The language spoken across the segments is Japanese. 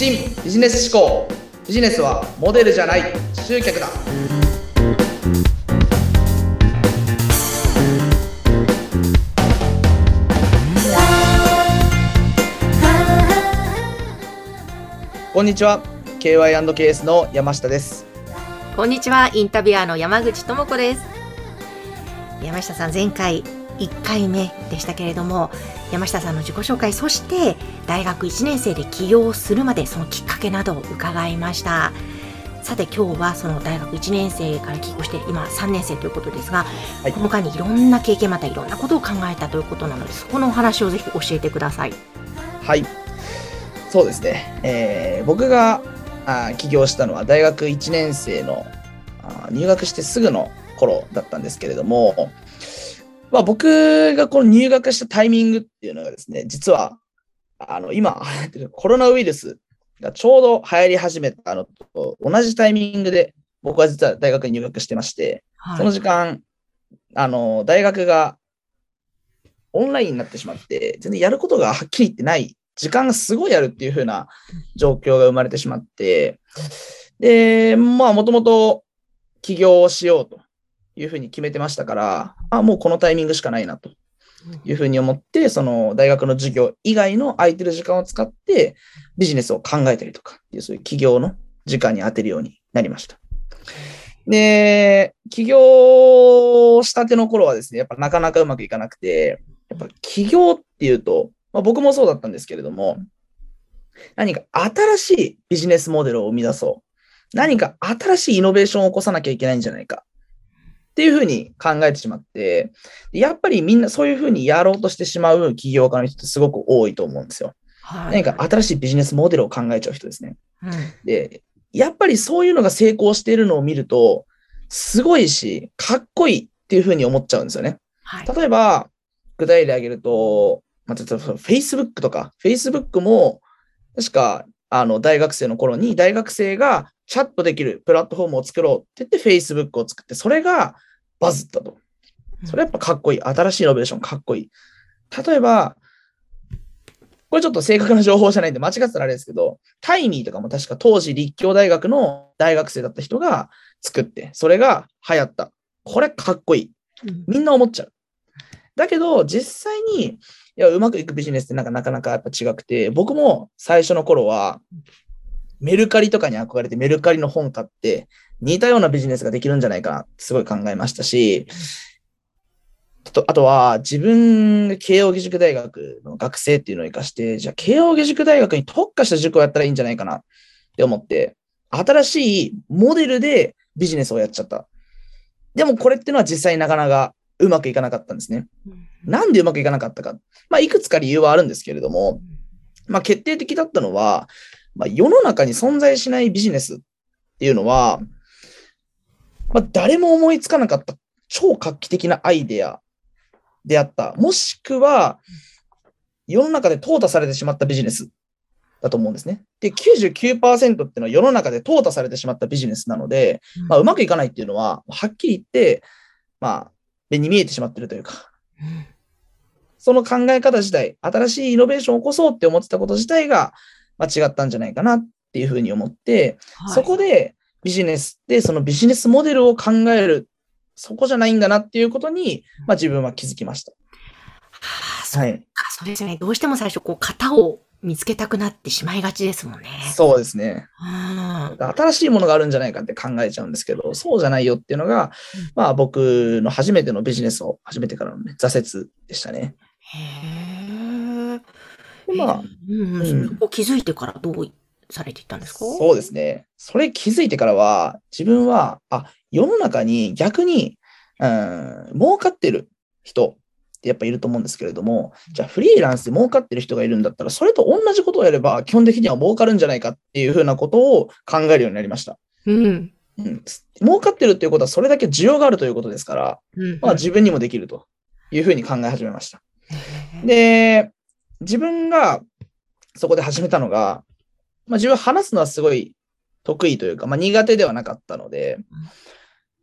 新ビジネス思考。ビジネスはモデルじゃない集客だ。こんにちは。KY&KS の山下です。こんにちは、インタビュアーの山口智子です。山下さん、前回1回目でしたけれども、山下さんの自己紹介、そして大学1年生で起業するまでそのきっかけなどを伺いました。さて今日はその大学1年生から起業して今3年生ということですが、はいこの間にいろんな経験またいろんなことを考えたということなのでそこのお話をぜひ教えてください。はいそうですね、えー僕があー起業したのは大学1年生の入学してすぐの頃だったんですけれども、まあ、僕がこの入学したタイミングっていうのがですね実はあの今 コロナウイルスがちょうど流行り始めたのと同じタイミングで僕は実は大学に入学してまして、はい。その時間、あの、大学がオンラインになってしまって、全然やることがはっきり言ってない、時間がすごいあるっていう風な状況が生まれてしまって、で、まあ、もともと起業をしようというふうに決めてましたから、あ、もうこのタイミングしかないなというふうに思って、その大学の授業以外の空いてる時間を使ってビジネスを考えたりとかっていう、そういう起業の時間に当てるようになりました。で、起業したての頃はですね、やっぱなかなかうまくいかなくて、やっぱ起業っていうと、まあ、僕もそうだったんですけれども、何か新しいビジネスモデルを生み出そう。何か新しいイノベーションを起こさなきゃいけないんじゃないか。っていうふうに考えてしまって、でやっぱりみんなそういうふうにやろうとしてしまう起業家の人ってすごく多いと思うんですよ。はい何か新しいビジネスモデルを考えちゃう人ですね。うんで、やっぱりそういうのが成功しているのを見ると、すごいし、かっこいいっていうふうに思っちゃうんですよね。はい例えば、具体例挙げると、まあ、例えば Facebook とか、Facebook も、確か、あの、大学生の頃に、大学生がチャットできるプラットフォームを作ろうって言って Facebook を作って、それがバズったと。それやっぱかっこいい。新しいイノベーションかっこいい。例えば、これちょっと正確な情報じゃないんで間違ってたらあれですけど、タイミーとかも確か当時立教大学の大学生だった人が作って、それが流行った。これかっこいい。うんみんな思っちゃう。だけど、実際に、いや、うまくいくビジネスってなんかなかなかやっぱ違くて、僕も最初の頃は、メルカリとかに憧れてメルカリの本買って、似たようなビジネスができるんじゃないかなってすごい考えましたし、あとあとは自分が慶応義塾大学の学生っていうのを活かして、じゃあ慶応義塾大学に特化した塾をやったらいいんじゃないかなって思って、新しいモデルでビジネスをやっちゃった。でもこれっていうのは実際なかなかうまくいかなかったんですね。なんでうまくいかなかったか。まあ、いくつか理由はあるんですけれども、まあ、決定的だったのは、まあ、世の中に存在しないビジネスっていうのは、まあ、誰も思いつかなかった超画期的なアイデアであった。もしくは、世の中で淘汰されてしまったビジネスだと思うんですね。で、99%っていうのは世の中で淘汰されてしまったビジネスなので、まあ、うまくいかないっていうのは、はっきり言って、まあ、目に見えてしまってるというか、うんその考え方自体、新しいイノベーションを起こそうって思ってたこと自体が間違ったんじゃないかなっていうふうに思って、はいそこでビジネスってそのビジネスモデルを考える、そこじゃないんだなっていうことに、まあ自分は気づきました。はあそうはい。かそうですよね。どうしても最初、こう、型を見つけたくなってしまいがちですもんね。そうですね。うん新しいものがあるんじゃないかって考えちゃうんですけど、そうじゃないよっていうのが、まあ僕の初めてのビジネスを始めてからのね、挫折でしたね。へえ。でまあ、うんうんうん、そこ気づいてからどうされていったんですか？そうですね。それ気づいてからは、自分は、あ、世の中に逆に、うん、儲かってる人ってやっぱいると思うんですけれども、じゃあフリーランスで儲かってる人がいるんだったら、それと同じことをやれば、基本的には儲かるんじゃないかっていうふうなことを考えるようになりました。うん。うん、儲かってるっていうことは、それだけ需要があるということですから、うん。まあ自分にもできるというふうに考え始めました。で、自分がそこで始めたのが、まあ、自分話すのはすごい得意というか、まあ、苦手ではなかったので、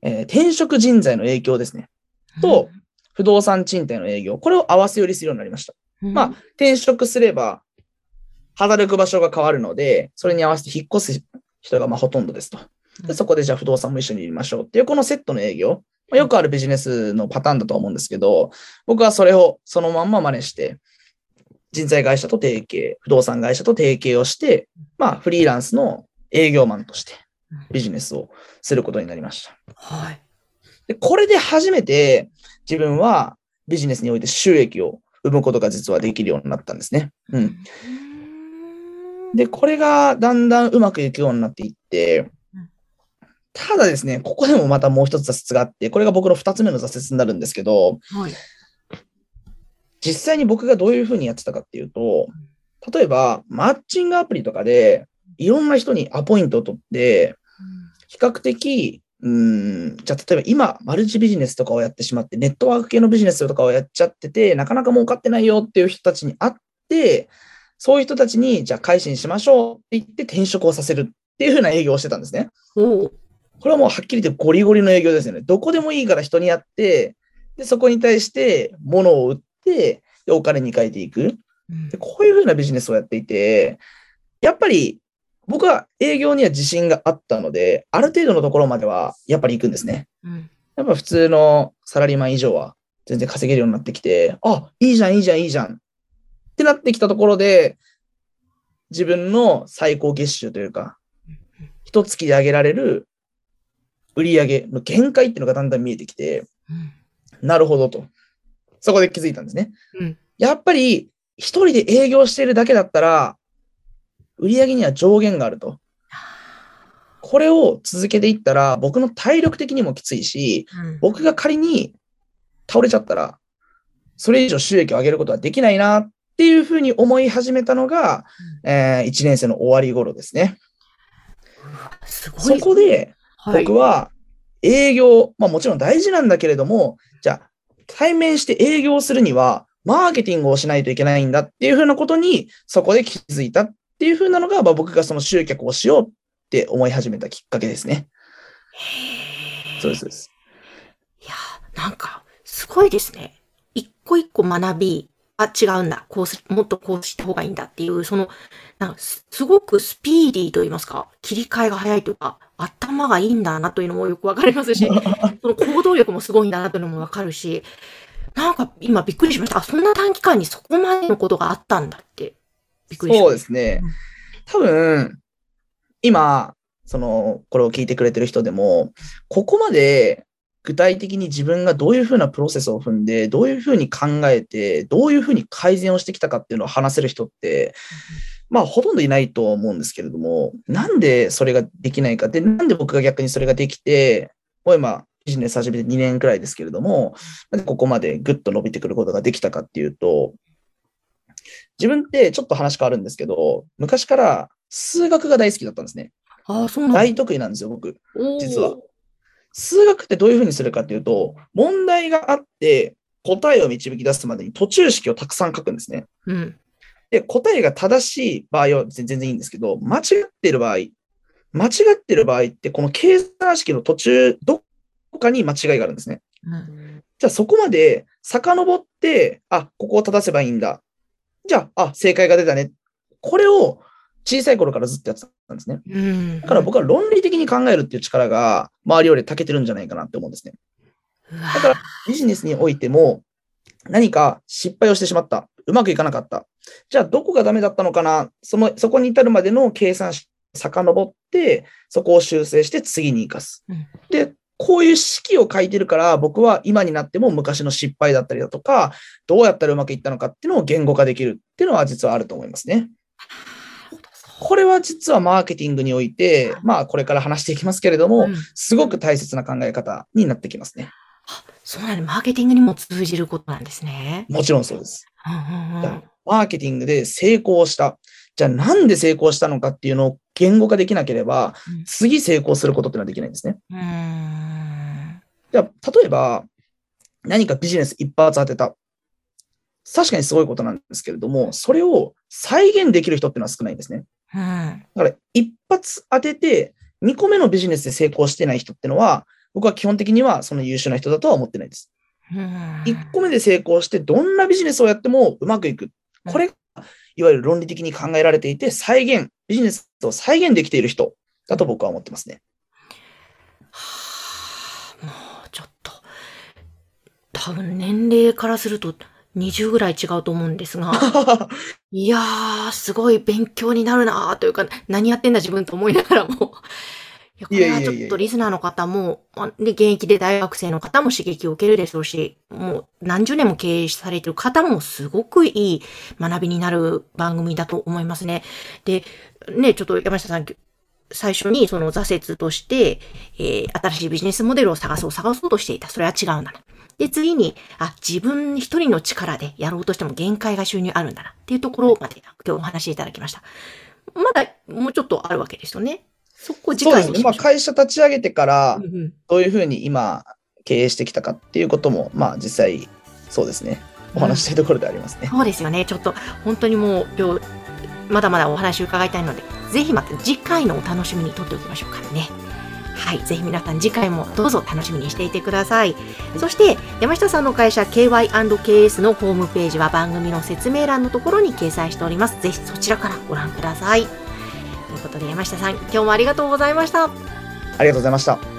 えー転職人材の影響ですね。と、不動産賃貸の営業、これを合わせ寄りするようになりました。うんまあ、転職すれば、働く場所が変わるので、それに合わせて引っ越す人がまあほとんどですと。でそこでじゃあ不動産も一緒に入れましょうっていうこのセットの営業、まあ、よくあるビジネスのパターンだとは思うんですけど、僕はそれをそのまんま真似して、人材会社と提携、不動産会社と提携をして、まあフリーランスの営業マンとしてビジネスをすることになりました。はい。で、これで初めて自分はビジネスにおいて収益を生むことが実はできるようになったんですね。うん。で、これがだんだんうまくいくようになっていってうん、ただですね、ここでもまたもう一つ挫折があって、これが僕の二つ目の挫折になるんですけど、はい。実際に僕がどういうふうにやってたかっていうと、例えば、マッチングアプリとかで、いろんな人にアポイントを取って、比較的、うーん、じゃあ例えば今、マルチビジネスとかをやってしまって、ネットワーク系のビジネスとかをやっちゃってて、なかなか儲かってないよっていう人たちに会って、そういう人たちに、じゃあ改心しましょうって言って転職をさせるっていうふうな営業をしてたんですね。これはもうはっきり言ってゴリゴリの営業ですよね。どこでもいいから人にやって、で、そこに対して物を売って、で、お金に変えていく。うんでこういうふうなビジネスをやっていて、やっぱり僕は営業には自信があったので、ある程度のところまではやっぱり行くんですね。うんやっぱ普通のサラリーマン以上は全然稼げるようになってきて、あ、いいじゃん、いいじゃん、いいじゃん。ってなってきたところで、自分の最高月収というか、一月で上げられる売り上げの限界っていうのがだんだん見えてきて、うんなるほどと。そこで気づいたんですね。うんやっぱり一人で営業しているだけだったら、売り上げには上限があると。これを続けていったら、僕の体力的にもきついし、うん僕が仮に倒れちゃったら、それ以上収益を上げることはできないなっていうふうに思い始めたのが、え1年生の終わり頃ですね。す。そこで、はい僕は営業、まあもちろん大事なんだけれども、じゃあ対面して営業するには、マーケティングをしないといけないんだっていうふうなことに、そこで気づいたっていうふうなのが、まあ、僕がその集客をしようって思い始めたきっかけですね。そうですそうです。いやー、なんか、すごいですね。一個一個学び、あ、違うんだ。こうす、もっとこうした方がいいんだっていう、その、なんかす、すごくスピーディーと言いますか、切り替えが早いというか、頭がいいんだなというのもよくわかりますし、その行動力もすごいんだなというのもわかるし、なんか今びっくりしました。あ、そんな短期間にそこまでのことがあったんだって。びっくりしました。そうですね。多分、今、その、これを聞いてくれてる人でも、ここまで具体的に自分がどういうふうなプロセスを踏んで、どういうふうに考えて、どういうふうに改善をしてきたかっていうのを話せる人って、まあ、ほとんどいないと思うんですけれども、なんでそれができないかって、なんで僕が逆にそれができて、もう今、ビジネス始めて2年くらいですけれども、なんでここまでぐっと伸びてくることができたかっていうと、自分ってちょっと話変わるんですけど、昔から数学が大好きだったんですね。ああ、そうなんだ。大得意なんですよ、僕。実は。数学ってどういうふうにするかっていうと、問題があって、答えを導き出すまでに途中式をたくさん書くんですね。うん。で、答えが正しい場合は全然いいんですけど、間違ってる場合、間違ってる場合って、この計算式の途中、どこかに間違いがあるんですね。うん。じゃあそこまで遡って、あ、ここを正せばいいんだ。じゃあ、あ、正解が出たね。これを小さい頃からずっとやってたんですね。うん。だから僕は論理的に考えるっていう力が周りより長けてるんじゃないかなって思うんですね。だからビジネスにおいても何か失敗をしてしまった。うまくいかなかった。じゃあどこがダメだったのかなその、そこに至るまでの計算式遡って、そこを修正して次に生かす。うんで、こういう式を書いてるから、僕は今になっても昔の失敗だったりだとか、どうやったらうまくいったのかっていうのを言語化できるっていうのは実はあると思いますね。これは実はマーケティングにおいて、まあこれから話していきますけれども、うんすごく大切な考え方になってきますね。そうなんだ。マーケティングにも通じることなんですね。もちろんそうです。うんうんうんじゃあマーケティングで成功した。じゃあなんで成功したのかっていうのを言語化できなければうん、次成功することっていうのはできないんですね。うーん。じゃあ、例えば、何かビジネス一発当てた。確かにすごいことなんですけれども、それを再現できる人っていうのは少ないんですね。うん。だから、一発当てて、2個目のビジネスで成功してない人っていうのは、僕は基本的にはその優秀な人だとは思ってないです。うん1個目で成功して、どんなビジネスをやってもうまくいく。これいわゆる論理的に考えられていて、再現、ビジネスを再現できている人だと僕は思ってますね。はあ、もうちょっと、多分年齢からすると20ぐらい違うと思うんですが、いやー、すごい勉強になるなーというか、何やってんだ自分と思いながらも。いや、これはちょっとリスナーの方も、で、現役で大学生の方も刺激を受けるでしょうし、もう何十年も経営されてる方もすごくいい学びになる番組だと思いますね。で、ね、ちょっと山下さん、最初にその挫折として、えー、新しいビジネスモデルを探そう探そうとしていた。それは違うんだな。で、次に、あ、自分一人の力でやろうとしても限界が収入あるんだな。っていうところまで今日お話しいただきました。まだもうちょっとあるわけですよね。そこ次回そうですね。まあ、会社立ち上げてから、どういうふうに今、経営してきたかっていうことも、まあ、実際、そうですね。お話したいところでありますね、うん、そうですよね。ちょっと、本当にもう、今日、まだまだお話伺いたいので、ぜひまた次回のお楽しみにとっておきましょうからね。はい、ぜひ皆さん次回もどうぞ楽しみにしていてください。そして、山下さんの会社 KY&KS のホームページは番組の説明欄のところに掲載しております。ぜひそちらからご覧ください。ということで山下さん、今日もありがとうございました。ありがとうございました。